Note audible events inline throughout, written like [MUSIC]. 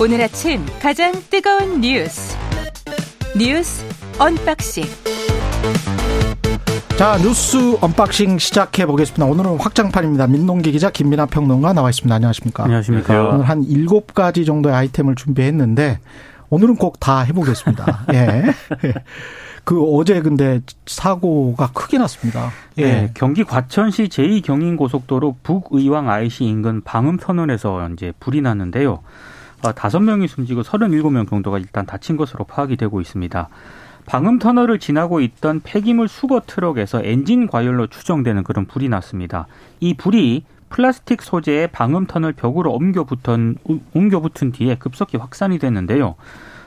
오늘 아침 가장 뜨거운 뉴스 뉴스 언박싱 자 뉴스 언박싱 시작해 보겠습니다. 오늘은 확장판입니다. 민동기 기자 김민하 평론가 나와 있습니다. 안녕하십니까? 안녕하십니까? 오늘 한 일곱 가지 정도의 아이템을 준비했는데 오늘은 꼭 다 해보겠습니다. [LAUGHS] 예. 그 어제 근데 사고가 크게 났습니다. 예. 네, 경기 과천시 제2경인고속도로 북의왕 IC 인근 방음 터널에서 이제 불이 났는데요. 어, 다섯 명이 숨지고 37명 정도가 일단 다친 것으로 파악이 되고 있습니다. 방음 터널을 지나고 있던 폐기물 수거 트럭에서 엔진 과열로 추정되는 그런 불이 났습니다. 이 불이 플라스틱 소재의 방음 터널 벽으로 옮겨 붙은 옮겨 붙은 뒤에 급속히 확산이 됐는데요.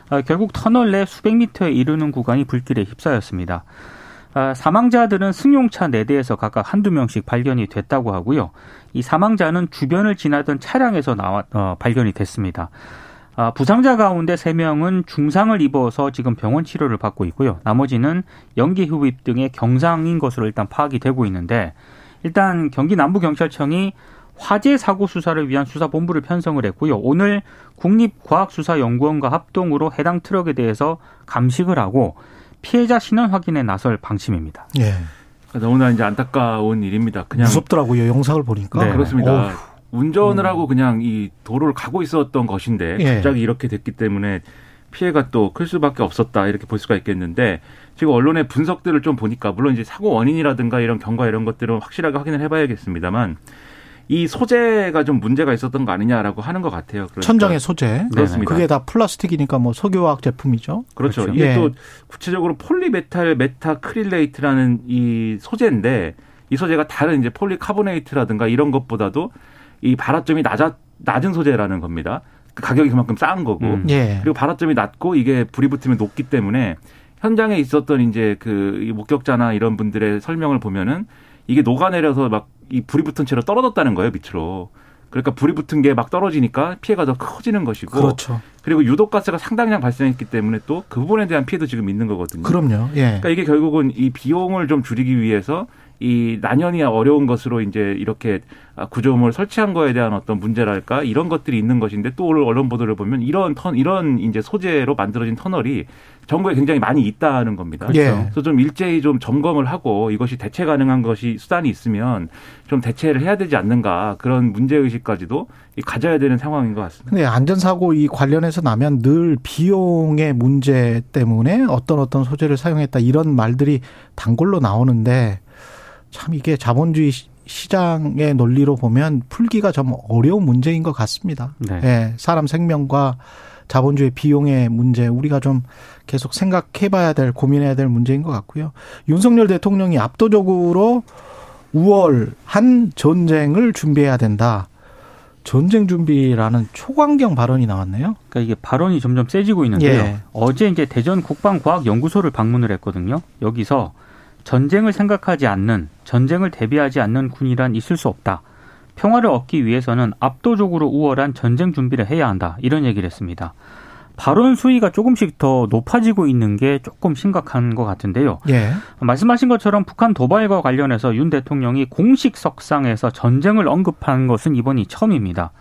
아, 결국 터널 내 수백 미터에 이르는 구간이 불길에 휩싸였습니다. 아, 사망자들은 승용차 4대에서 각각 한두 명씩 발견이 됐다고 하고요. 이 사망자는 주변을 지나던 차량에서 나와 어, 발견이 됐습니다. 아, 부상자 가운데 3명은 중상을 입어서 지금 병원 치료를 받고 있고요. 나머지는 연기 흡입 등의 경상인 것으로 일단 파악이 되고 있는데 일단 경기 남부경찰청이 화재 사고 수사를 위한 수사본부를 편성을 했고요. 오늘 국립과학수사연구원과 합동으로 해당 트럭에 대해서 감식을 하고 피해자 신원 확인에 나설 방침입니다. 예. 너무나 이제 안타까운 일입니다. 그냥 무섭더라고요. 영상을 보니까. 네, 그렇습니다. 어휴. 운전을 음. 하고 그냥 이 도로를 가고 있었던 것인데 예. 갑자기 이렇게 됐기 때문에 피해가 또 클 수밖에 없었다 이렇게 볼 수가 있겠는데 지금 언론의 분석들을 좀 보니까 물론 이제 사고 원인이라든가 이런 경과 이런 것들은 확실하게 확인을 해봐야겠습니다만 이 소재가 좀 문제가 있었던 거 아니냐라고 하는 것 같아요. 그러니까 천장의 소재. 그렇습니다. 그게 다 플라스틱이니까 뭐 석유화학 제품이죠. 그렇죠. 그렇죠. 이게 예. 또 구체적으로 폴리메틸 메타크릴레이트라는 이 소재인데 이 소재가 다른 이제 폴리카보네이트라든가 이런 것보다도 이 발화점이 낮아 낮은 소재라는 겁니다. 그 가격이 그만큼 싼 거고 음. 예. 그리고 발화점이 낮고 이게 불이 붙으면 높기 때문에 현장에 있었던 이제 그이 목격자나 이런 분들의 설명을 보면은 이게 녹아내려서 막 이 불이 붙은 채로 떨어졌다는 거예요 밑으로. 그러니까 불이 붙은 게 막 떨어지니까 피해가 더 커지는 것이고 그렇죠. 그리고 유독가스가 상당량 발생했기 때문에 또 그 부분에 대한 피해도 지금 있는 거거든요. 그럼요. 예. 그러니까 이게 결국은 이 비용을 좀 줄이기 위해서 이 난연이 어려운 것으로 이제 이렇게 구조물을 설치한 거에 대한 어떤 문제랄까 이런 것들이 있는 것인데 또 오늘 언론 보도를 보면 이런 턴 이런 이제 소재로 만들어진 터널이 전국에 굉장히 많이 있다는 겁니다. 예. 그래서 좀 일제히 좀 점검을 하고 이것이 대체 가능한 것이 수단이 있으면 좀 대체를 해야 되지 않는가 그런 문제 의식까지도 가져야 되는 상황인 것 같습니다. 근데 안전 사고 이 관련해서 나면 늘 비용의 문제 때문에 어떤 어떤 소재를 사용했다 이런 말들이 단골로 나오는데 참 이게 자본주의 시- 시장의 논리로 보면 풀기가 좀 어려운 문제인 것 같습니다. 네. 예, 사람 생명과 자본주의 비용의 문제 우리가 좀 계속 생각해 봐야 될 고민해야 될 문제인 것 같고요. 윤석열 대통령이 압도적으로 우월한 전쟁을 준비해야 된다. 전쟁 준비라는 초강경 발언이 나왔네요. 그러니까 이게 발언이 점점 세지고 있는데요. 예. 어제 이제 대전 국방과학연구소를 방문을 했거든요. 여기서 전쟁을 생각하지 않는, 전쟁을 대비하지 않는 군이란 있을 수 없다. 평화를 얻기 위해서는 압도적으로 우월한 전쟁 준비를 해야 한다. 이런 얘기를 했습니다. 발언 수위가 조금씩 더 높아지고 있는 게 조금 심각한 것 같은데요. 예. 말씀하신 것처럼 북한 도발과 관련해서 윤 대통령이 공식 석상에서 전쟁을 언급한 것은 이번이 처음입니다.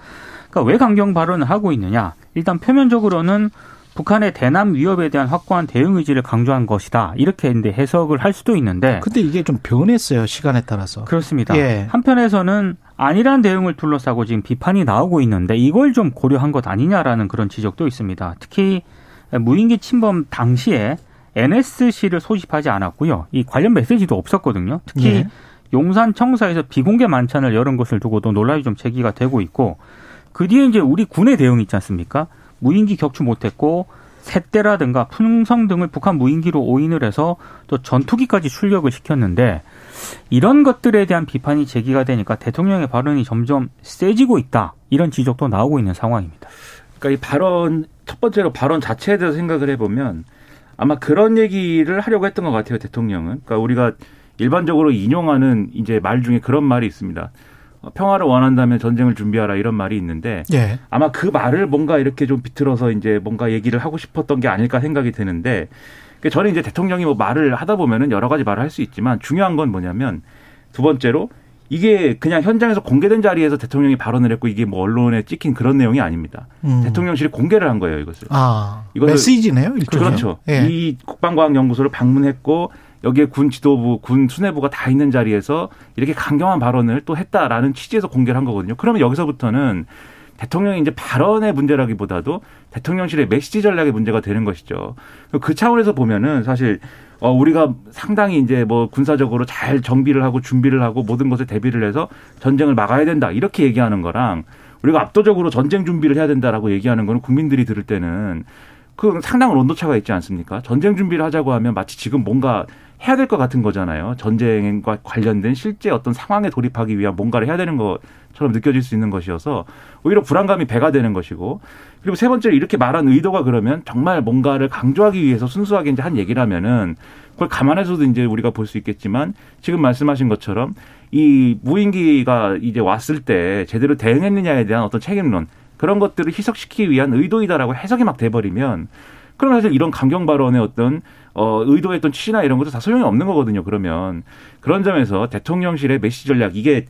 그러니까 왜 강경 발언을 하고 있느냐? 일단 표면적으로는 북한의 대남 위협에 대한 확고한 대응 의지를 강조한 것이다. 이렇게 이제 해석을 할 수도 있는데 근데 이게 좀 변했어요. 시간에 따라서. 그렇습니다. 예. 한편에서는 안일한 대응을 둘러싸고 지금 비판이 나오고 있는데 이걸 좀 고려한 것 아니냐라는 그런 지적도 있습니다. 특히 무인기 침범 당시에 NSC를 소집하지 않았고요. 이 관련 메시지도 없었거든요. 특히 예. 용산 청사에서 비공개 만찬을 열은 것을 두고도 논란이 좀 제기가 되고 있고 그 뒤에 이제 우리 군의 대응이 있지 않습니까? 무인기 격추 못했고 새떼라든가 풍성 등을 북한 무인기로 오인을 해서 또 전투기까지 출격을 시켰는데 이런 것들에 대한 비판이 제기가 되니까 대통령의 발언이 점점 세지고 있다 이런 지적도 나오고 있는 상황입니다. 그러니까 이 발언 첫 번째로 발언 자체에 대해서 생각을 해보면 아마 그런 얘기를 하려고 했던 것 같아요 대통령은. 그러니까 우리가 일반적으로 인용하는 이제 말 중에 그런 말이 있습니다. 어, 평화를 원한다면 전쟁을 준비하라 이런 말이 있는데 예. 아마 그 말을 뭔가 이렇게 좀 비틀어서 이제 뭔가 얘기를 하고 싶었던 게 아닐까 생각이 드는데 그 저는 이제 대통령이 뭐 말을 하다 보면은 여러 가지 말을 할 수 있지만 중요한 건 뭐냐면 두 번째로 이게 그냥 현장에서 공개된 자리에서 대통령이 발언을 했고 이게 뭐 언론에 찍힌 그런 내용이 아닙니다. 음. 대통령실이 공개를 한 거예요, 이것을. 아, 이것을 메시지네요, 일종의. 그렇죠. 예. 이 국방과학연구소를 방문했고 여기에 군 지도부, 군 수뇌부가 다 있는 자리에서 이렇게 강경한 발언을 또 했다라는 취지에서 공개를 한 거거든요. 그러면 여기서부터는 대통령이 이제 발언의 문제라기보다도 대통령실의 메시지 전략의 문제가 되는 것이죠. 그 차원에서 보면은 사실 어, 우리가 상당히 이제 뭐 군사적으로 잘 정비를 하고 준비를 하고 모든 것에 대비를 해서 전쟁을 막아야 된다. 이렇게 얘기하는 거랑 우리가 압도적으로 전쟁 준비를 해야 된다라고 얘기하는 거는 국민들이 들을 때는 그 상당한 온도차가 있지 않습니까? 전쟁 준비를 하자고 하면 마치 지금 뭔가 해야 될 것 같은 거잖아요. 전쟁과 관련된 실제 어떤 상황에 돌입하기 위한 뭔가를 해야 되는 것처럼 느껴질 수 있는 것이어서 오히려 불안감이 배가 되는 것이고 그리고 세 번째로 이렇게 말한 의도가 그러면 정말 뭔가를 강조하기 위해서 순수하게 이제 한 얘기라면은 그걸 감안해서도 이제 우리가 볼 수 있겠지만 지금 말씀하신 것처럼 이 무인기가 이제 왔을 때 제대로 대응했느냐에 대한 어떤 책임론 그런 것들을 희석시키기 위한 의도이다라고 해석이 막 돼버리면 그러면 사실 이런 강경 발언의 어떤 어 의도했던 취지나 이런 것도 다 소용이 없는 거거든요. 그러면 그런 점에서 대통령실의 메시지 전략 이게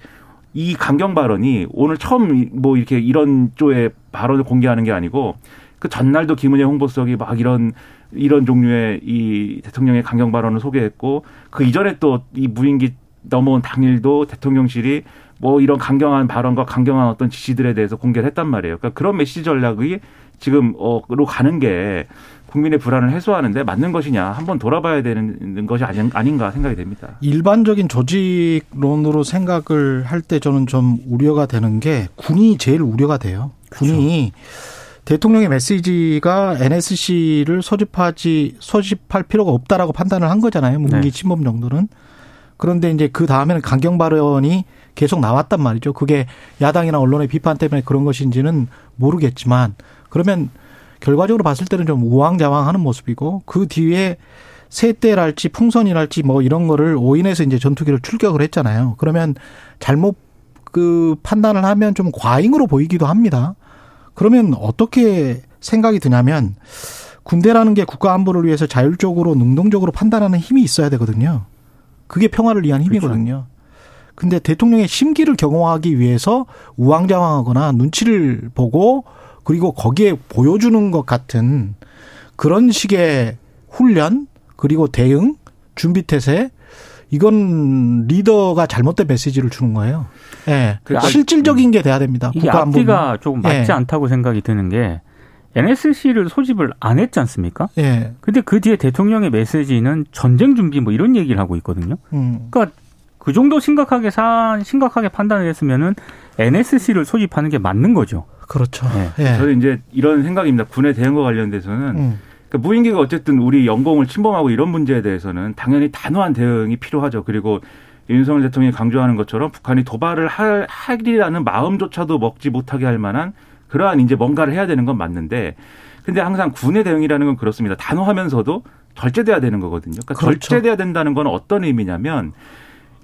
이 강경 발언이 오늘 처음 뭐 이렇게 이런 쪽의 발언을 공개하는 게 아니고 그 전날도 김은혜 홍보석이 막 이런 이런 종류의 이 대통령의 강경 발언을 소개했고 그 이전에 또 이 무인기 넘어온 당일도 대통령실이 뭐 이런 강경한 발언과 강경한 어떤 지시들에 대해서 공개를 했단 말이에요. 그러니까 그런 메시지 전략이 지금 어로 가는 게 국민의 불안을 해소하는데 맞는 것이냐 한번 돌아봐야 되는 것이 아닌가 생각이 됩니다. 일반적인 조직론으로 생각을 할 때 저는 좀 우려가 되는 게 군이 제일 우려가 돼요. 군이 그렇죠. 대통령의 메시지가 NSC를 소집하지 소집할 필요가 없다라고 판단을 한 거잖아요. 무기 네. 침범 정도는. 그런데 이제 그 다음에는 강경 발언이 계속 나왔단 말이죠. 그게 야당이나 언론의 비판 때문에 그런 것인지는 모르겠지만 그러면 결과적으로 봤을 때는 좀 우왕좌왕하는 모습이고 그 뒤에 세대랄지 풍선이랄지 뭐 이런 거를 오인해서 이제 전투기를 출격을 했잖아요. 그러면 잘못 그 판단을 하면 좀 과잉으로 보이기도 합니다. 그러면 어떻게 생각이 드냐면 군대라는 게 국가 안보를 위해서 자율적으로 능동적으로 판단하는 힘이 있어야 되거든요. 그게 평화를 위한 힘이거든요. 그렇죠. 근데 대통령의 심기를 경호하기 위해서 우왕좌왕하거나 눈치를 보고 그리고 거기에 보여주는 것 같은 그런 식의 훈련 그리고 대응 준비 태세 이건 리더가 잘못된 메시지를 주는 거예요. 예. 네. 실질적인 게 돼야 됩니다. 이게 앞뒤가 조금 맞지 네. 않다고 생각이 드는 게 NSC를 소집을 안 했지 않습니까? 예. 네. 근데 그 뒤에 대통령의 메시지는 전쟁 준비 뭐 이런 얘기를 하고 있거든요. 음. 그러니까 그 정도 심각하게 사 심각하게 판단을 했으면은 NSC를 소집하는 게 맞는 거죠. 그렇죠. 네. 예. 저는 이제 이런 생각입니다. 군의 대응과 관련돼서는 음. 그러니까 무인기가 어쨌든 우리 영공을 침범하고 이런 문제에 대해서는 당연히 단호한 대응이 필요하죠. 그리고 윤석열 대통령이 강조하는 것처럼 북한이 도발을 할, 하리라는 마음조차도 먹지 못하게 할 만한 그러한 이제 뭔가를 해야 되는 건 맞는데 근데 항상 군의 대응이라는 건 그렇습니다. 단호하면서도 절제돼야 되는 거거든요. 그러니까 그렇죠. 절제돼야 된다는 건 어떤 의미냐면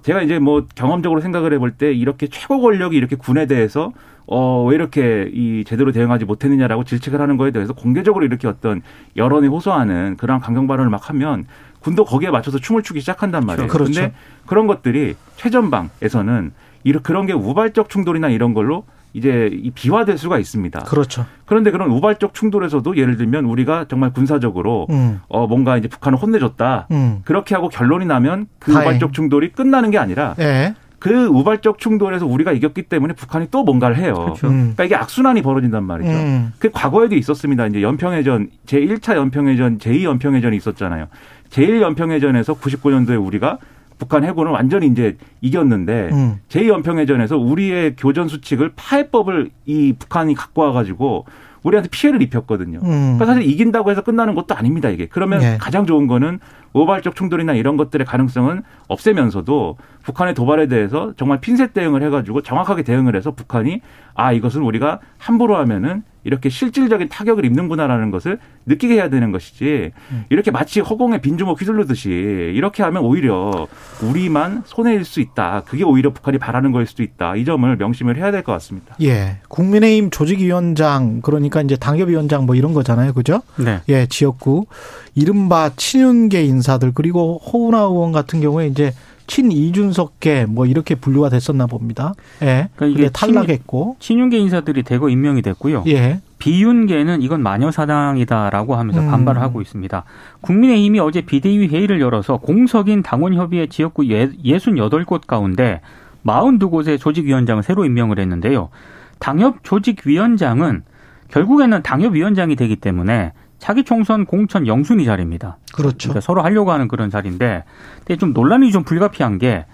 제가 이제 뭐 경험적으로 생각을 해볼 때 이렇게 최고 권력이 이렇게 군에 대해서 어, 왜 이렇게 이 제대로 대응하지 못했느냐라고 질책을 하는 거에 대해서 공개적으로 이렇게 어떤 여론이 호소하는 그런 강경 발언을 막 하면 군도 거기에 맞춰서 춤을 추기 시작한단 말이에요. 그렇죠. 그런데 그런 것들이 최전방에서는 이런 그런 게 우발적 충돌이나 이런 걸로 이제 이 비화될 수가 있습니다. 그렇죠. 그런데 그런 우발적 충돌에서도 예를 들면 우리가 정말 군사적으로 음. 어 뭔가 이제 북한을 혼내줬다. 음. 그렇게 하고 결론이 나면 그 다행. 우발적 충돌이 끝나는 게 아니라 네. 그 우발적 충돌에서 우리가 이겼기 때문에 북한이 또 뭔가를 해요. 그렇죠. 음. 그러니까 이게 악순환이 벌어진단 말이죠. 음. 그 과거에도 있었습니다. 이제 연평해전 제1차 연평해전, 제2 연평해전이 있었잖아요. 제1 연평해전에서 99년도에 우리가 북한 해군을 완전히 이제 이겼는데 음. 제2연평해전에서 우리의 교전 수칙을 파해법을 이 북한이 갖고 와가지고 우리한테 피해를 입혔거든요. 음. 그러니까 사실 이긴다고 해서 끝나는 것도 아닙니다, 이게. 그러면 네. 가장 좋은 거는 우발적 충돌이나 이런 것들의 가능성은 없애면서도 북한의 도발에 대해서 정말 핀셋 대응을 해가지고 정확하게 대응을 해서 북한이 아 이것은 우리가 함부로 하면은 이렇게 실질적인 타격을 입는구나라는 것을 느끼게 해야 되는 것이지 음. 이렇게 마치 허공에 빈 주먹 휘둘르듯이 이렇게 하면 오히려 우리만 손해일 수 있다. 그게 오히려 북한이 바라는 거일 수도 있다. 이 점을 명심을 해야 될 것 같습니다. 예. 국민의힘 조직위원장 그러니까 이제 당협위원장 뭐 이런 거잖아요. 그죠? 네. 예, 지역구 이른바 친윤계 인사들 그리고 호은하 의원 같은 경우에 이제 친 이준석계 뭐 이렇게 분류가 됐었나 봅니다. 예. 그러니까 이게 탈락했고 친윤계 인사들이 대거 임명이 됐고요. 예. 비윤계는 이건 마녀 사당이다라고 하면서 음. 반발을 하고 있습니다. 국민의힘이 어제 비대위 회의를 열어서 공석인 당원협의회 지역구 68곳 가운데 42곳의 조직위원장을 새로 임명을 했는데요. 당협 조직위원장은 결국에는 당협위원장이 되기 때문에 차기 총선 공천 영순위 자리입니다. 그렇죠. 그러니까 서로 하려고 하는 그런 자리인데, 근데 좀 논란이 좀 불가피한 게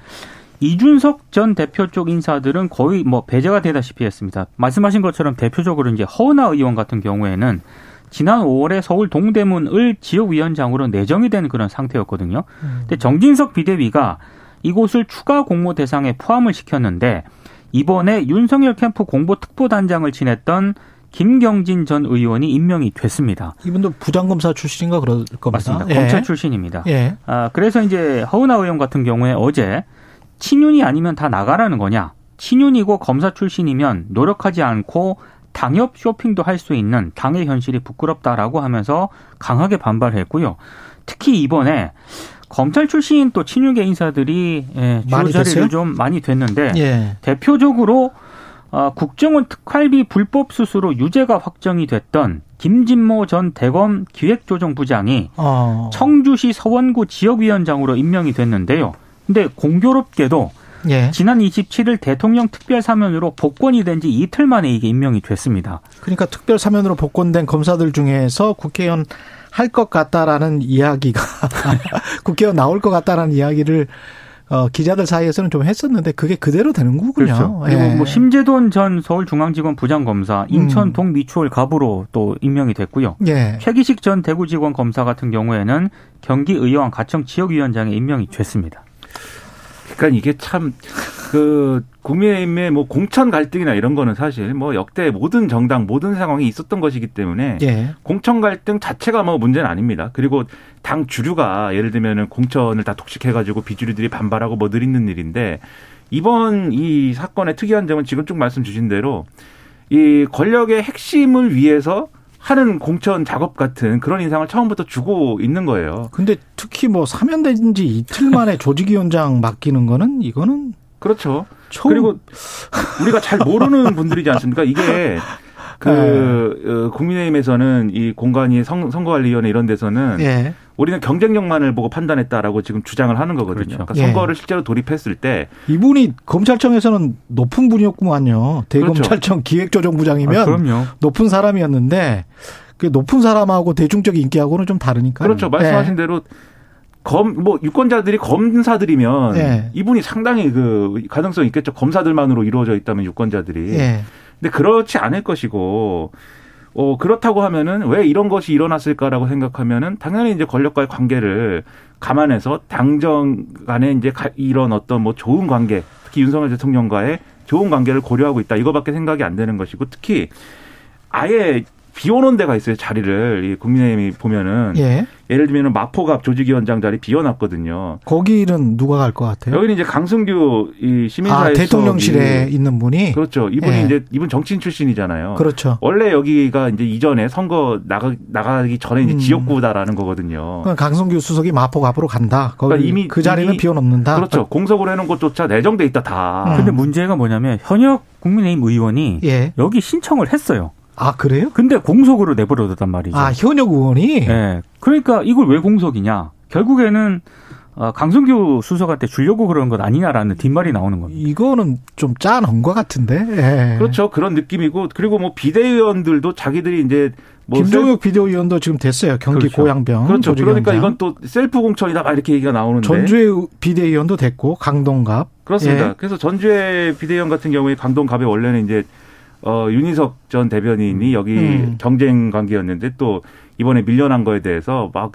이준석 전 대표 쪽 인사들은 거의 뭐 배제가 되다시피 했습니다. 말씀하신 것처럼 대표적으로 이제 허은하 의원 같은 경우에는 지난 5월에 서울 동대문을 지역위원장으로 내정이 된 그런 상태였거든요. 음. 근데 정진석 비대위가 이곳을 추가 공모 대상에 포함을 시켰는데 이번에 윤석열 캠프 공보 특보단장을 지냈던 김경진 전 의원이 임명이 됐습니다. 이분도 부장검사 출신인가 그럴 겁니다. 맞습니다. 예. 검찰 출신입니다. 예. 아, 그래서 이제 허은하 의원 같은 경우에 어제 친윤이 아니면 다 나가라는 거냐? 친윤이고 검사 출신이면 노력하지 않고 당협 쇼핑도 할 수 있는 당의 현실이 부끄럽다라고 하면서 강하게 반발했고요. 특히 이번에 검찰 출신 또 친윤계 인사들이 예, 주요 자리를 좀 많이 됐는데 예. 대표적으로 어, 국정원 특활비 불법 수수로 유죄가 확정이 됐던 김진모 전 대검 기획조정부장이 어. 청주시 서원구 지역위원장으로 임명이 됐는데요. 근데 공교롭게도 예. 지난 27일 대통령 특별 사면으로 복권이 된 지 이틀 만에 이게 임명이 됐습니다. 그러니까 특별 사면으로 복권된 검사들 중에서 국회의원 할 것 같다라는 이야기가 [LAUGHS] 국회의원 나올 것 같다라는 이야기를 어, 기자들 사이에서는 좀 했었는데 그게 그대로 되는 거군요. 그렇죠. 그리고 예. 뭐 심재돈 전 서울중앙지검 부장검사 인천 음. 동미추홀 갑으로 또 임명이 됐고요. 예. 최기식 전 대구지검 검사 같은 경우에는 경기의원 가청 지역위원장에 임명이 됐습니다. 그러니까 이게 참 그 국민의힘의 뭐 공천 갈등이나 이런 거는 사실 뭐 역대 모든 정당 모든 상황이 있었던 것이기 때문에 예. 공천 갈등 자체가 뭐 문제는 아닙니다. 그리고 당 주류가 예를 들면은 공천을 다 독식해가지고 비주류들이 반발하고 뭐 늘 있는 일인데 이번 이 사건의 특이한 점은 지금 쭉 말씀 주신 대로 이 권력의 핵심을 위해서 하는 공천 작업 같은 그런 인상을 처음부터 주고 있는 거예요. 근데 특히 뭐 사면된 지 이틀 만에 [LAUGHS] 조직위원장 맡기는 거는 이거는 그렇죠. 처음. 그리고 우리가 잘 모르는 분들이지 않습니까? 이게 [LAUGHS] 그 네. 어, 국민의힘에서는 이 공관위 선거관리위원회 이런 데서는 예. 우리는 경쟁력만을 보고 판단했다라고 지금 주장을 하는 거거든요. 그렇죠. 그러니까 선거를 예. 실제로 돌입했을 때 이분이 검찰청에서는 높은 분이었구만요. 대검찰청 그렇죠. 기획조정부장이면 아, 높은 사람이었는데 그 높은 사람하고 대중적 인기하고는 좀 다르니까. 그렇죠. 말씀하신 예. 대로 검, 뭐, 유권자들이 검사들이면 예. 이분이 상당히 그 가능성이 있겠죠. 검사들만으로 이루어져 있다면 유권자들이. 예. 근데 그렇지 않을 것이고 어, 그렇다고 하면은 왜 이런 것이 일어났을까라고 생각하면은 당연히 이제 권력과의 관계를 감안해서 당정 간에 이제 이런 어떤 뭐 좋은 관계, 특히 윤석열 대통령과의 좋은 관계를 고려하고 있다. 이거밖에 생각이 안 되는 것이고 특히 아예 비워놓은 데가 있어요 자리를 이 국민의힘이 보면은 예. 예를 들면 마포갑 조직위원장 자리 비워놨거든요. 거기는 누가 갈 것 같아요? 여기는 이제 강승규 이 시민사회 아, 대통령실에 있는 분이 그렇죠. 이분이 예. 이제 이분 정치인 출신이잖아요. 그렇죠. 원래 여기가 이제 이전에 선거 나가 나가기 전에 이제 음. 지역구다라는 거거든요. 그러니까 강승규 수석이 마포갑으로 간다. 거기 그러니까 이미 그 자리는 이미 비워놓는다. 그렇죠. 공석으로 해놓은 곳조차 내정돼 있다 다. 음. 근데 문제가 뭐냐면 현역 국민의힘 의원이 예. 여기 신청을 했어요. 아 그래요? 근데 공석으로 내버려뒀단 말이죠. 아 현역 의원이? 네. 그러니까 이걸 왜 공석이냐? 결국에는 어, 강성규 수석한테 주려고 그러는 것 아니냐라는 뒷말이 나오는 겁니다. 이거는 좀 짠한 것 같은데. 예. 그렇죠. 그런 느낌이고 그리고 뭐 비대위원들도 자기들이 이제 뭐 김종욱 셀... 비대위원도 지금 됐어요. 경기 그렇죠. 고양병. 그렇죠. 그러니까 이건 또 셀프 공천이다 막 이렇게 얘기가 나오는데. 전주의 비대위원도 됐고 강동갑. 그렇습니다. 예. 그래서 전주의 비대위원 같은 경우에 강동갑이 원래는 이제 어, 윤희석 전 대변인이 여기 음. 경쟁 관계였는데 또 이번에 밀려난 거에 대해서 막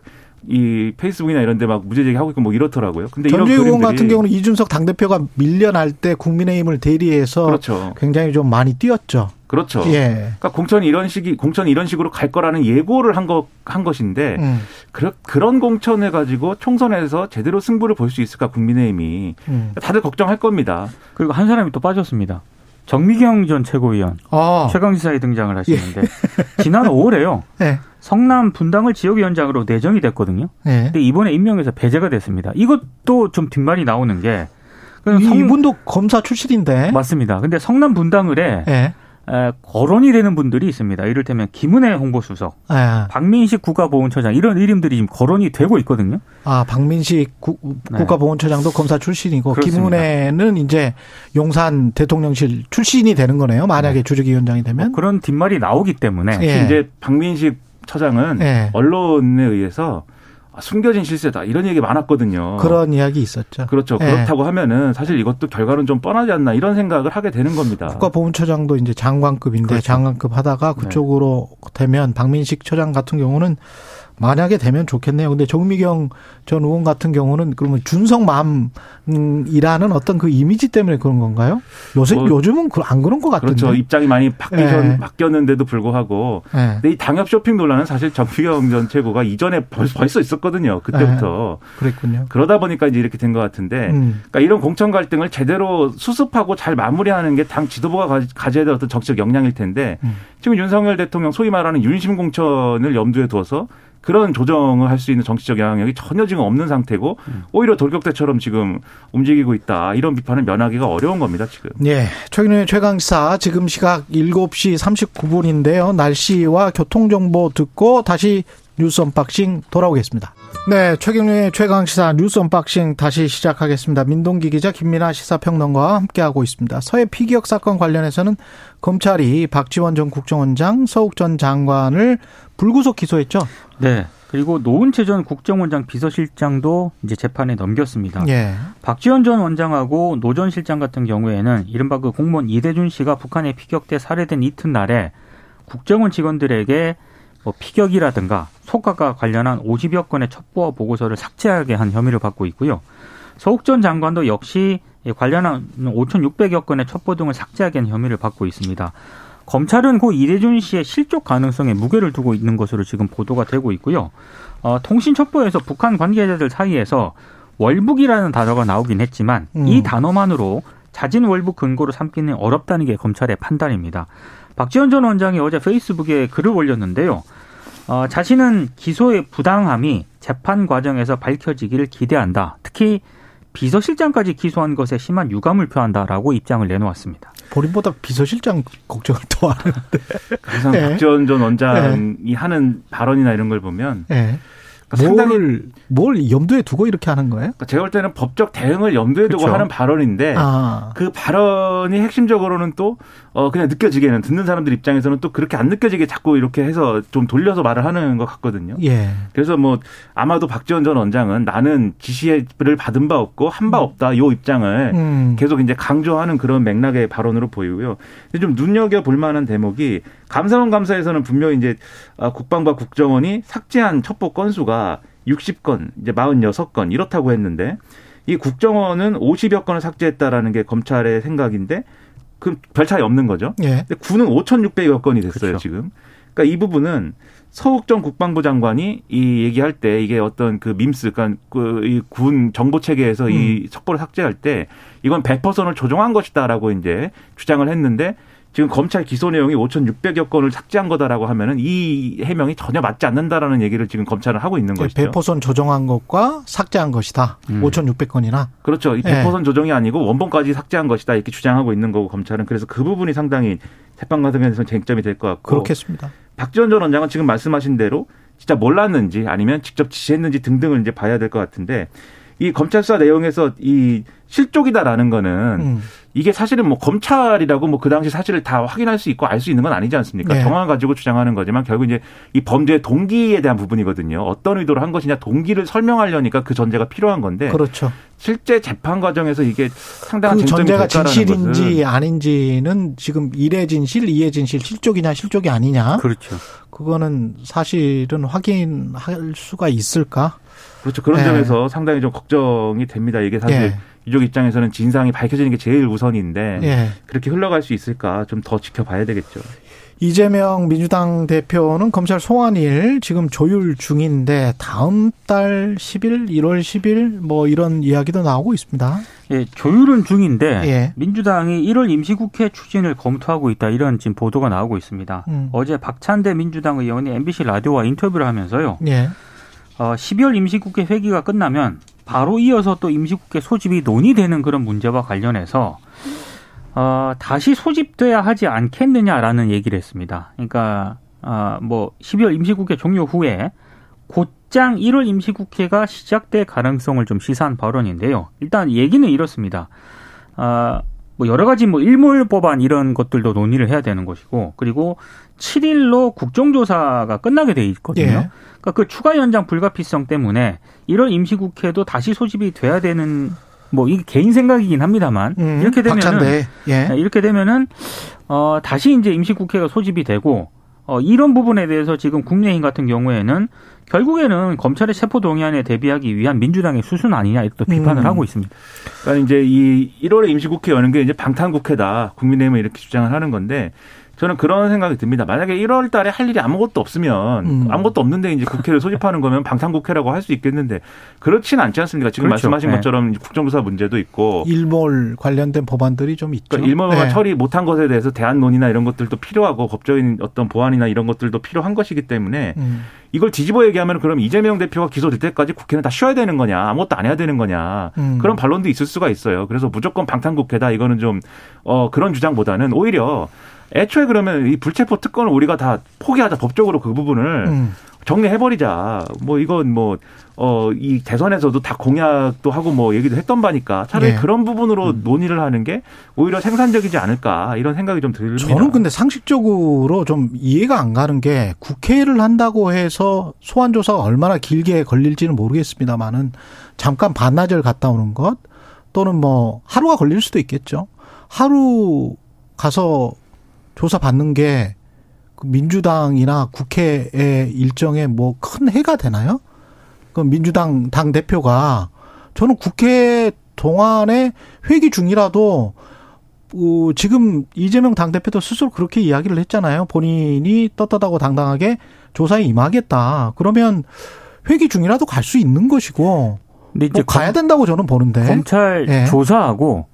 이 페이스북이나 이런 데 막 무죄 제기하고 있고 뭐 이렇더라고요. 근데 전주 의원 같은 경우는 이준석 당대표가 밀려날 때 국민의힘을 대리해서 그렇죠. 굉장히 좀 많이 뛰었죠. 그렇죠. 예. 그러니까 공천이 이런 식이 공천이 이런 식으로 갈 거라는 예고를 한거한 것인데 음. 그, 그런 공천을 가지고 총선에서 제대로 승부를 볼 수 있을까 국민의힘이 음. 다들 걱정할 겁니다. 그리고 한 사람이 또 빠졌습니다. 정미경 전 최고위원 아. 최강시사에 등장을 하시는데 예. 지난 5월에요. [LAUGHS] 네. 성남 분당을 지역위원장으로 내정이 됐거든요. 네. 근데 이번에 임명해서 배제가 됐습니다. 이것도 좀 뒷말이 나오는 게 성... 이분도 검사 출신인데 맞습니다. 근데 성남 분당을에 네. 거론이 되는 분들이 있습니다. 이를테면 김은혜 홍보수석, 네. 박민식 국가보훈처장 이런 이름들이 지금 거론이 되고 있거든요. 아 박민식 구, 네. 국가보훈처장도 검사 출신이고 그렇습니다. 김은혜는 이제 용산 대통령실 출신이 되는 거네요. 만약에 네. 주주위원장이 되면 뭐 그런 뒷말이 나오기 때문에 예. 이제 박민식 처장은 예. 언론에 의해서 숨겨진 실세다 이런 얘기 많았거든요. 그런 이야기 있었죠. 그렇죠. 네. 그렇다고 하면은 사실 이것도 결과는 좀 뻔하지 않나 이런 생각을 하게 되는 겁니다. 국가보훈처장도 이제 장관급인데 그렇죠. 장관급 하다가 네. 그쪽으로 네. 되면 박민식 처장 같은 경우는 만약에 되면 좋겠네요. 근데 정미경 전 의원 같은 경우는 그러면 준성 맘이라는 어떤 그 이미지 때문에 그런 건가요? 요새 뭐, 요즘은 그안 그런 것 같은데. 그렇죠. 입장이 많이 바뀌셨, 네. 바뀌었는데도 불구하고. 네. 근데 이 당협 쇼핑 논란은 사실 정미경 전 최고가 이전에 벌써 있었거든요. 그때부터. 네. 그랬군요. 그러다 보니까 이제 이렇게 된 것 같은데. 음. 그러니까 이런 공천 갈등을 제대로 수습하고 잘 마무리하는 게 당 지도부가 가져야 될 어떤 정치적 역량일 텐데. 음. 지금 윤석열 대통령 소위 말하는 윤심 공천을 염두에 두어서 그런 조정을 할 수 있는 정치적 영향력이 전혀 지금 없는 상태고 음. 오히려 돌격대처럼 지금 움직이고 있다. 이런 비판을 면하기가 어려운 겁니다, 지금. 네. 최근에 최강사 지금 시각 7시 39분인데요. 날씨와 교통정보 듣고 다시 뉴스 언박싱 돌아오겠습니다. 네, 최경영의 최강 시사 뉴스 언박싱 다시 시작하겠습니다. 민동기 기자 김민하 시사평론가와 함께하고 있습니다. 서해 피격 사건 관련해서는 검찰이 박지원 전 국정원장, 서욱 전 장관을 불구속 기소했죠. 네. 그리고 노은채 전 국정원장 비서실장도 이제 재판에 넘겼습니다. 예. 박지원 전 원장하고 노 전 실장 같은 경우에는 이른바 그 공무원 이대준 씨가 북한에 피격돼 살해된 이튿날에 국정원 직원들에게 뭐 피격이라든가 소각과 관련한 50여 건의 첩보와 보고서를 삭제하게 한 혐의를 받고 있고요. 서욱 전 장관도 역시 관련한 5,600여 건의 첩보 등을 삭제하게 한 혐의를 받고 있습니다. 검찰은 고 이대준 씨의 실족 가능성에 무게를 두고 있는 것으로 지금 보도가 되고 있고요. 어, 통신 첩보에서 북한 관계자들 사이에서 월북이라는 단어가 나오긴 했지만 음. 이 단어만으로 자진 월북 근거로 삼기는 어렵다는 게 검찰의 판단입니다. 박지원 전 원장이 어제 페이스북에 글을 올렸는데요. 어, 자신은 기소의 부당함이 재판 과정에서 밝혀지기를 기대한다. 특히 비서실장까지 기소한 것에 심한 유감을 표한다라고 입장을 내놓았습니다. 본인보다 비서실장 걱정을 더 하는데. 그래서 네. 박지원 전 원장이 네. 하는 발언이나 이런 걸 보면 네. 그러니까 뭘, 뭘 염두에 두고 이렇게 하는 거예요? 그러니까 제가 볼 때는 법적 대응을 염두에 두고 그렇죠. 하는 발언인데 아. 그 발언이 핵심적으로는 또 어, 그냥 느껴지게는 듣는 사람들 입장에서는 또 그렇게 안 느껴지게 자꾸 이렇게 해서 좀 돌려서 말을 하는 것 같거든요. 예. 그래서 뭐 아마도 박지원 전 원장은 나는 지시를 받은 바 없고 한바 음. 없다 요 입장을 음. 계속 이제 강조하는 그런 맥락의 발언으로 보이고요. 근데 좀 눈여겨 볼 만한 대목이 감사원 감사에서는 분명히 이제 아, 국방부 국정원이 삭제한 첩보 건수가 60건, 이제 46건 이렇다고 했는데 이 국정원은 50여 건을 삭제했다라는 게 검찰의 생각인데 그별 차이 없는 거죠. 예. 근데 군은 5,600여 건이 됐어요, 그렇죠. 지금. 그러니까 이 부분은 서욱 전 국방부 장관이 이 얘기할 때 이게 어떤 그 밈스, 그러니까 그군 정보 체계에서 음. 이 첩보를 삭제할 때 이건 100%를 조정한 것이다라고 이제 주장을 했는데 지금 검찰 기소 내용이 5,600여 건을 삭제한 거다라고 하면은 이 해명이 전혀 맞지 않는다라는 얘기를 지금 검찰은 하고 있는 것이죠. 배포선 조정한 것과 삭제한 것이다. 음. 5,600건이나. 그렇죠. 이 배포선 네. 조정이 아니고 원본까지 삭제한 것이다 이렇게 주장하고 있는 거고 검찰은 그래서 그 부분이 상당히 재판 과정에서 쟁점이 될 것 같고. 그렇겠습니다. 박지원 전 원장은 지금 말씀하신 대로 진짜 몰랐는지 아니면 직접 지시했는지 등등을 이제 봐야 될 것 같은데 이 검찰 수사 내용에서 이 실족이다라는 거는 음. 이게 사실은 뭐 검찰이라고 뭐 그 당시 사실을 다 확인할 수 있고 알 수 있는 건 아니지 않습니까? 네. 정황 가지고 주장하는 거지만 결국 이제 이 범죄의 동기에 대한 부분이거든요. 어떤 의도로 한 것이냐 동기를 설명하려니까 그 전제가 필요한 건데. 그렇죠. 실제 재판 과정에서 이게 상당한 그 전제가 진실인지 아닌지는 지금 1회 진실, 2회 진실, 실족이냐 실족이 아니냐. 그렇죠. 그거는 사실은 확인할 수가 있을까? 그렇죠. 그런 네. 점에서 상당히 좀 걱정이 됩니다. 이게 사실 네. 유족 입장에서는 진상이 밝혀지는 게 제일 우선인데 네. 그렇게 흘러갈 수 있을까 좀 더 지켜봐야 되겠죠. 이재명 민주당 대표는 검찰 소환일 지금 조율 중인데 다음 달 10일, 1월 10일 뭐 이런 이야기도 나오고 있습니다. 예, 조율은 중인데 예. 민주당이 1월 임시국회 추진을 검토하고 있다 이런 지금 보도가 나오고 있습니다. 음. 어제 박찬대 민주당 의원이 MBC 라디오와 인터뷰를 하면서요. 예. 어, 12월 임시국회 회기가 끝나면 바로 이어서 또 임시국회 소집이 논의되는 그런 문제와 관련해서 어, 다시 소집돼야 하지 않겠느냐라는 얘기를 했습니다. 그러니까 어, 뭐 12월 임시국회 종료 후에 곧장 1월 임시국회가 시작될 가능성을 좀 시사한 발언인데요. 일단 얘기는 이렇습니다. 아, 뭐 여러 가지 뭐 일몰 법안 이런 것들도 논의를 해야 되는 것이고 그리고 7일로 국정조사가 끝나게 돼 있거든요. 예. 그러니까 그 추가 연장 불가피성 때문에 1월 임시국회도 다시 소집이 돼야 되는 뭐 이게 개인 생각이긴 합니다만 음, 이렇게 되면은. 예. 네, 이렇게 되면은 어 다시 이제 임시국회가 소집이 되고 어 이런 부분에 대해서 지금 국민의힘 같은 경우에는 결국에는 검찰의 체포 동의안에 대비하기 위한 민주당의 수순 아니냐 이렇게 또 비판을 음. 하고 있습니다. 그러니까 이제 이 1월에 임시국회 여는 게 이제 방탄국회다. 국민의힘은 이렇게 주장을 하는 건데 저는 그런 생각이 듭니다. 만약에 1월 달에 할 일이 아무것도 없으면 음. 아무것도 없는데 이제 국회를 소집하는 거면 방탄국회라고 할 수 있겠는데 그렇진 않지 않습니까? 지금 그렇죠. 말씀하신 네. 것처럼 국정조사 문제도 있고 일몰 관련된 법안들이 좀 있죠. 그러니까 일몰만 네. 처리 못한 것에 대해서 대안 논의나 이런 것들도 필요하고 법적인 어떤 보완이나 이런 것들도 필요한 것이기 때문에 음. 이걸 뒤집어 얘기하면 그럼 이재명 대표가 기소될 때까지 국회는 다 쉬어야 되는 거냐 아무것도 안 해야 되는 거냐 음. 그런 반론도 있을 수가 있어요. 그래서 무조건 방탄국회다 이거는 좀 어, 그런 주장보다는 오히려 애초에 그러면 이 불체포 특권을 우리가 다 포기하자 법적으로 그 부분을 음. 정리해버리자. 뭐 이건 뭐, 어, 이 대선에서도 다 공약도 하고 뭐 얘기도 했던 바니까 차라리 예. 그런 부분으로 논의를 하는 게 오히려 생산적이지 않을까 이런 생각이 좀 듭니다. 저는 근데 상식적으로 좀 이해가 안 가는 게 국회를 한다고 해서 소환 조사가 얼마나 길게 걸릴지는 모르겠습니다만은 잠깐 반나절 갔다 오는 것 또는 뭐 하루가 걸릴 수도 있겠죠. 하루 가서 조사 받는 게그 민주당이나 국회의 일정에 뭐 큰 해가 되나요? 그 민주당 당 대표가 저는 국회 동안에 회기 중이라도 어, 지금 이재명 당대표도 스스로 그렇게 이야기를 했잖아요. 본인이 떳떳하고 당당하게 조사에 임하겠다. 그러면 회기 중이라도 갈 수 있는 것이고 근데 이제 뭐 가야 된다고 저는 보는데. 검찰 예. 조사하고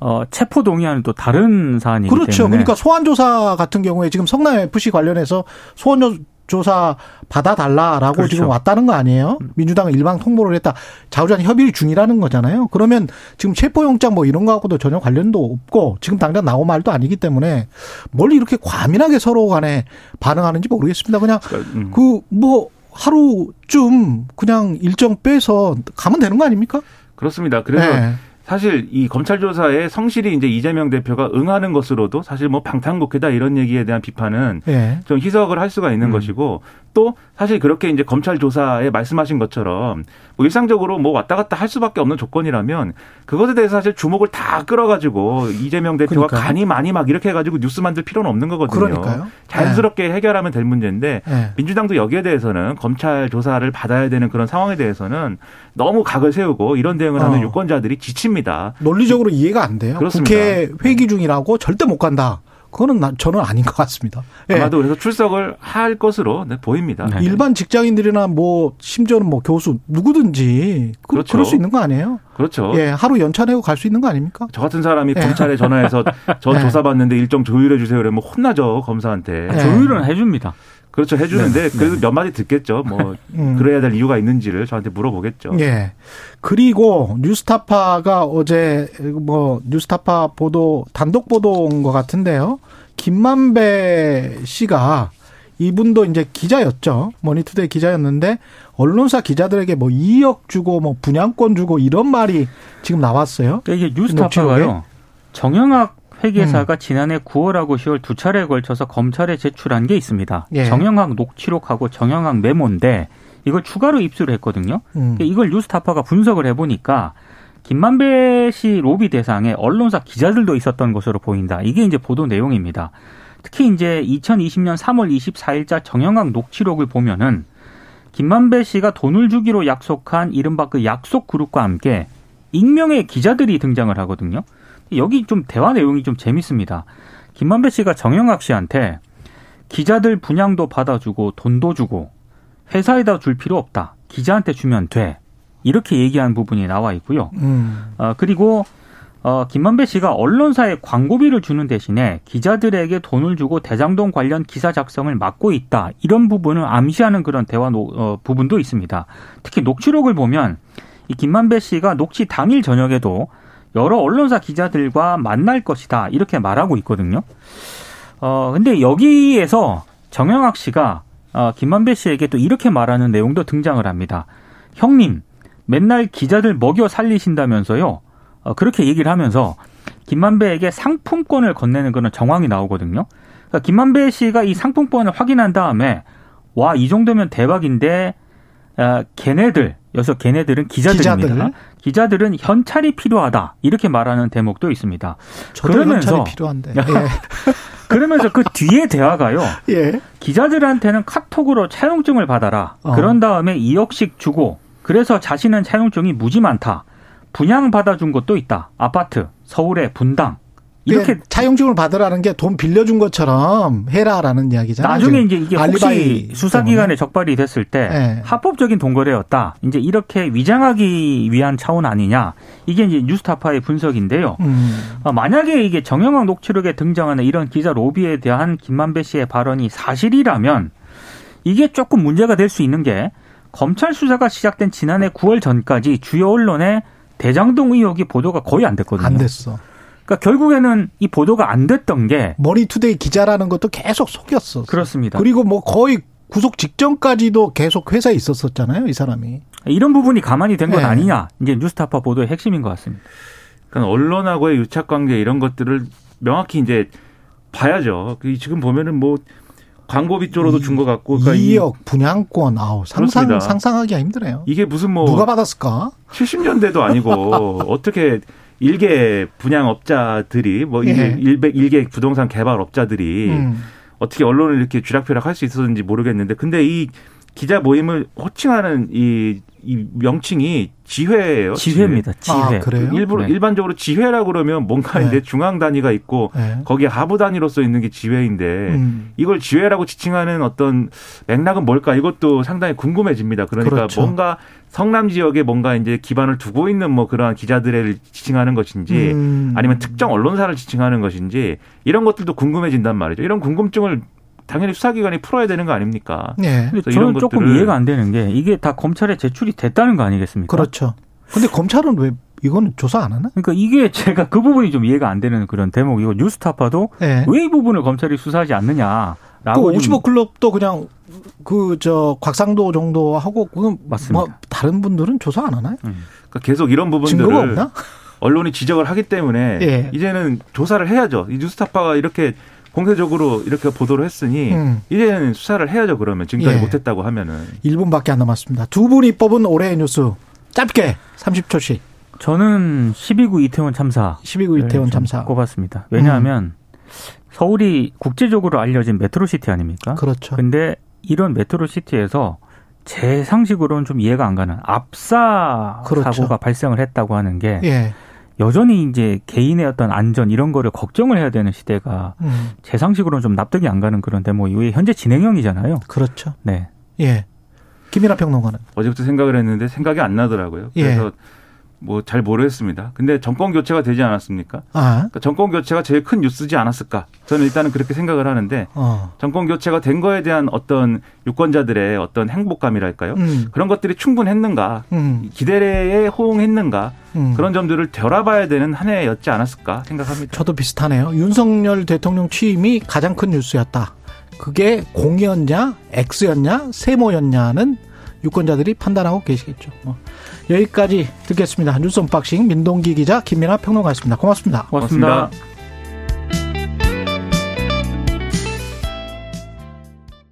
어, 체포 동의안은 또 다른 사안이기 그렇죠. 때문에 그러니까 소환 조사 같은 경우에 지금 성남 FC 관련해서 소환 조- 조사 받아달라라고 그렇죠. 지금 왔다는 거 아니에요? 민주당은 일방 통보를 했다. 좌우간 협의 중이라는 거잖아요. 그러면 지금 체포영장 뭐 이런 거하고도 전혀 관련도 없고 지금 당장 나온 말도 아니기 때문에 뭘 이렇게 과민하게 서로 간에 반응하는지 모르겠습니다. 그냥 그러니까, 음. 그뭐 하루쯤 그냥 일정 빼서 가면 되는 거 아닙니까? 그렇습니다. 그래서 네. 사실 이 검찰 조사에 성실히 이제 이재명 대표가 응하는 것으로도 사실 뭐 방탄국회다 이런 얘기에 대한 비판은 예. 좀 희석을 할 수가 있는 음. 것이고 또 사실 그렇게 이제 검찰 조사에 말씀하신 것처럼 뭐 일상적으로 뭐 왔다 갔다 할 수밖에 없는 조건이라면 그것에 대해서 사실 주목을 다 끌어가지고 이재명 대표가 그러니까요. 간이 많이 막 이렇게 해가지고 뉴스 만들 필요는 없는 거거든요. 그러니까요. 자연스럽게 해결하면 될 문제인데 예. 민주당도 여기에 대해서는 검찰 조사를 받아야 되는 그런 상황에 대해서는 너무 각을 세우고 이런 대응을 하는 어. 유권자들이 지칩니다. 논리적으로 이해가 안 돼요. 그렇습니다. 국회 회기 중이라고 절대 못 간다. 그거는 나- 저는 아닌 것 같습니다. 예. 아마도 그래서 출석을 할 것으로 네, 보입니다. 네. 일반 직장인들이나 뭐 심지어는 뭐 교수 누구든지 그, 그렇죠. 럴수 있는 거 아니에요? 그렇죠. 예, 하루 연차 내고 갈 수 있는 거 아닙니까? 저 같은 사람이 예. 검찰에 전화해서 [LAUGHS] 저 예. 조사받는데 일정 조율해 주세요. 그러면 혼나죠 검사한테. 예. 조율은 해줍니다. 그렇죠 해주는데 그래도 몇 마디 듣겠죠. 뭐 음. 그래야 될 이유가 있는지를 저한테 물어보겠죠. 예. 그리고 뉴스타파가 어제 뭐 뉴스타파 보도 단독 보도인 것 같은데요. 김만배 씨가 이분도 이제 기자였죠. 머니투데이 기자였는데 언론사 기자들에게 뭐 2억 주고 뭐 분양권 주고 이런 말이 지금 나왔어요. 그러니까 이게? 뉴스타파가요. 정영학 회계사가 음. 지난해 9월하고 10월 두 차례에 걸쳐서 검찰에 제출한 게 있습니다. 예. 정영학 녹취록하고 정영학 메모인데 이걸 추가로 입수를 했거든요. 음. 그러니까 이걸 뉴스타파가 분석을 해보니까 김만배 씨 로비 대상에 언론사 기자들도 있었던 것으로 보인다. 이게 이제 보도 내용입니다. 특히 이제 2020년 3월 24일자 정영학 녹취록을 보면은 김만배 씨가 돈을 주기로 약속한 이른바 그 약속 그룹과 함께 익명의 기자들이 등장을 하거든요. 여기 좀 대화 내용이 좀 재밌습니다. 김만배 씨가 정영학 씨한테 기자들 분양도 받아주고 돈도 주고 회사에다 줄 필요 없다. 기자한테 주면 돼. 이렇게 얘기한 부분이 나와 있고요. 음. 어, 그리고 어, 김만배 씨가 언론사에 광고비를 주는 대신에 기자들에게 돈을 주고 대장동 관련 기사 작성을 막고 있다. 이런 부분을 암시하는 그런 대화 노, 어, 부분도 있습니다. 특히 녹취록을 보면 이 김만배 씨가 녹취 당일 저녁에도 여러 언론사 기자들과 만날 것이다. 이렇게 말하고 있거든요. 어, 근데 여기에서 정영학 씨가 어, 김만배 씨에게 또 이렇게 말하는 내용도 등장을 합니다. 형님, 맨날 기자들 먹여 살리신다면서요. 어, 그렇게 얘기를 하면서 김만배에게 상품권을 건네는 그런 정황이 나오거든요. 그러니까 김만배 씨가 이 상품권을 확인한 다음에 와 이 정도면 대박인데 아, 걔네들 여기서 걔네들은 기자들입니다. 기자들. 은 현찰이 필요하다 이렇게 말하는 대목도 있습니다. 그러면서- 현찰이 필요한데. [LAUGHS] 그러면서 그 뒤에 대화가요. 예. 예. 기자들한테는 카톡으로 차용증을 받아라. 어. 그런 다음에 2억씩 주고 그래서 자신은 차용증이 무지 많다. 분양 받아준 곳도 있다. 아파트, 서울의 분당. 이렇게 이렇게 차용증을 받으라는 게 돈 빌려준 것처럼 해라라는 이야기잖아요. 나중에. 이제 이게 혹시 수사기관에 적발이 됐을 때 네. 합법적인 돈거래였다. 이제 이렇게 위장하기 위한 차원 아니냐. 이게 이제 뉴스타파의 분석인데요. 음. 어, 만약에 이게 정영학 녹취록에 등장하는 이런 기자 로비에 대한 김만배 씨의 발언이 사실이라면 이게 조금 문제가 될 수 있는 게 검찰 수사가 시작된 지난해 9월 전까지 주요 언론에 대장동 의혹이 보도가 거의 안 됐거든요. 안 됐어. 그러니까 결국에는 이 보도가 안 됐던 게 머니투데이 기자라는 것도 계속 속였어. 그렇습니다. 그리고 뭐 거의 구속 직전까지도 계속 회사에 있었었잖아요, 이 사람이. 이런 부분이 가만히 된건 네. 아니냐. 이제 뉴스타파 보도의 핵심인 것 같습니다. 그러니까 언론하고의 유착 관계 이런 것들을 명확히 이제 봐야죠. 그 지금 보면은 뭐 광고비 쪽으로도 준 것 같고, 그러니까 이- 2억 분양권 아우 상상 그렇습니다. 상상하기가 힘드네요. 이게 무슨 뭐 누가 받았을까? 70년대도 아니고 [LAUGHS] 어떻게 일개 분양업자들이 뭐 예. 일개, 일개, 일개 부동산 개발업자들이 음. 어떻게 언론을 이렇게 쥐락펴락 할 수 있었는지 모르겠는데 근데 이 기자 모임을 호칭하는 이, 이 명칭이 지회예요. 지회입니다. 지회. 아, 그래요? 일부러 네. 일반적으로 지회라 그러면 뭔가 네. 이제 중앙 단위가 있고 네. 거기에 하부 단위로서 있는 게 지회인데 음. 이걸 지회라고 지칭하는 어떤 맥락은 뭘까? 이것도 상당히 궁금해집니다. 그러니까 그렇죠. 뭔가 성남 지역에 뭔가 이제 기반을 두고 있는 뭐 그러한 기자들을 지칭하는 것인지 음. 아니면 특정 언론사를 지칭하는 것인지 이런 것들도 궁금해진단 말이죠. 이런 궁금증을 당연히 수사기관이 풀어야 되는 거 아닙니까? 예. 근데 저는 이런 조금 것들을- 이해가 안 되는 게 이게 다 검찰에 제출이 됐다는 거 아니겠습니까? 그렇죠. 근데 검찰은 왜 이거는 조사 안 하나? 그러니까 이게 제가 그 부분이 좀 이해가 안 되는 그런 대목이고 뉴스타파도 예. 왜이 부분을 검찰이 수사하지 않느냐라고 그좀55 클럽도 그냥 그 저 곽상도 정도 하고 그건 맞습니다. 뭐 다른 분들은 조사 안 하나요? 그러니까 계속 이런 부분들을 없나? 언론이 지적을 하기 때문에 예. 이제는 조사를 해야죠. 이 뉴스타파가 이렇게 공개적으로 이렇게 보도를 했으니 음. 이제는 수사를 해야죠. 그러면 지금까지 예. 못했다고 하면은 1분밖에 안 남았습니다. 두 분이 뽑은 올해의 뉴스 짧게 30초씩. 저는 12구 이태원 참사 12구 이태원 좀 참사. 꼽았습니다. 왜냐하면 서울이 국제적으로 알려진 metro city 아닙니까? 그렇죠. 근데 이런 metro city에서 제 상식으로는 좀 이해가 안 가는 압사 그렇죠. 사고가 발생을 했다고 하는 게 예. 여전히 이제 개인의 어떤 안전 이런 거를 걱정을 해야 되는 시대가 음. 제 상식으로는 좀 납득이 안 가는 그런 대목이 왜 현재 진행형이잖아요. 그렇죠. 네. 예. 김이나 평론가는. 어제부터 생각을 했는데 생각이 안 나더라고요. 예. 그래서 뭐 잘 모르겠습니다. 근데 정권 교체가 되지 않았습니까? 아. 그러니까 정권 교체가 제일 큰 뉴스지 않았을까? 저는 일단은 그렇게 생각을 하는데 어. 정권 교체가 된 거에 대한 어떤 유권자들의 어떤 행복감이랄까요? 음. 그런 것들이 충분했는가? 음. 기대에 호응했는가? 음. 그런 점들을 되돌아봐야 되는 한 해였지 않았을까 생각합니다. 저도 비슷하네요. 윤석열 대통령 취임이 가장 큰 뉴스였다. 그게 공이었냐, X였냐, 세모였냐는 유권자들이 판단하고 계시겠죠. 뭐. 여기까지 듣겠습니다. 뉴스 언박싱 민동기 기자 김민아 평론가였습니다. 고맙습니다. 고맙습니다. 고맙습니다.